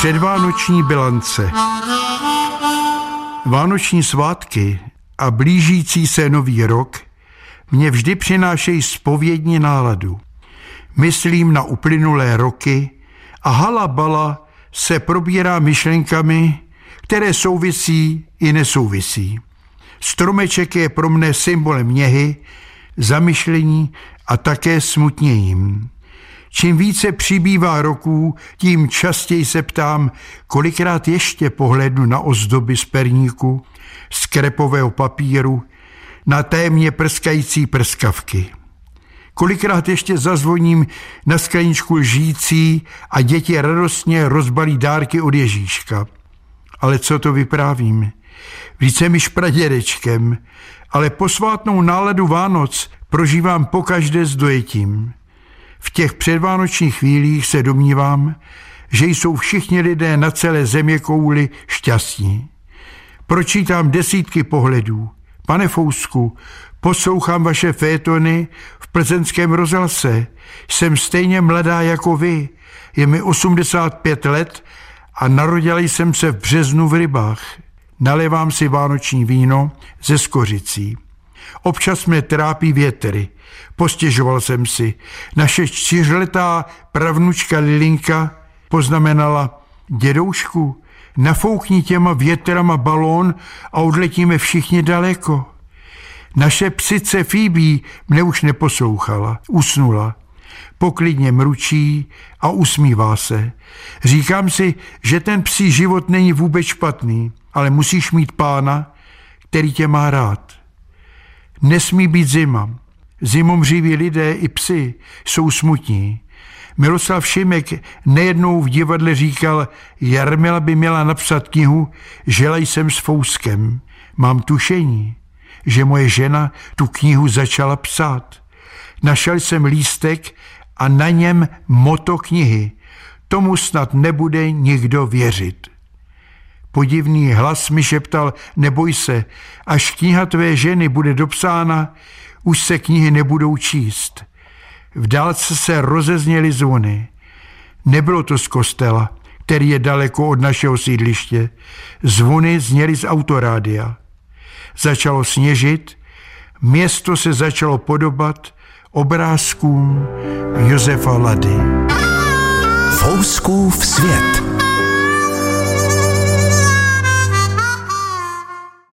Předvánoční bilance Vánoční svátky a blížící se nový rok mě vždy přinášejí spovědní náladu. Myslím na uplynulé roky a halabala se probírá myšlenkami, které souvisí i nesouvisí. Stromeček je pro mne symbolem měhy, zamyšlení a také smutněním. Čím více přibývá roků, tím častěji se ptám, kolikrát ještě pohlednu na ozdoby z perníku, z krepového papíru, na témě prskající prskavky. Kolikrát ještě zazvoním na skleničku lžící a děti radostně rozbalí dárky od Ježíška. Ale co to vyprávím? Vždyť jsem již pradědečkem, ale posvátnou náladu Vánoc prožívám pokaždé s dojetím. V těch předvánočních chvílích se domnívám, že jsou všichni lidé na celé země kouli šťastní. Pročítám desítky pohledů. Pane Fousku, poslouchám vaše fétony v plzeňském rozhlase. Jsem stejně mladá jako vy. Je mi 85 let a narodila jsem se v březnu v rybách. Nalevám si vánoční víno ze skořicí. Občas mě trápí větry. Postěžoval jsem si. Naše čtyřletá pravnučka Lilinka poznamenala, dědoušku, nafoukni těma větrama balón a odletíme všichni daleko. Naše psice Fíbí mne už neposlouchala, usnula. Poklidně mručí a usmívá se. Říkám si, že ten psí život není vůbec špatný, ale musíš mít pána, který tě má rád. Nesmí být zima. Zimomřiví lidé i psy jsou smutní. Miroslav Šimek nejednou v divadle říkal, Jarmila by měla napsat knihu Žela jsem s Fouskem. Mám tušení, že moje žena tu knihu začala psát. Našel jsem lístek a na něm moto knihy. Tomu snad nebude nikdo věřit. Podivný hlas mi šeptal, neboj se, až kniha tvé ženy bude dopsána, už se knihy nebudou číst. V dálce se rozezněly zvony. Nebylo to z kostela, který je daleko od našeho sídliště. Zvony zněly z autorádia. Začalo sněžit, město se začalo podobat obrázkům Josefa Lady. Fouskův svět.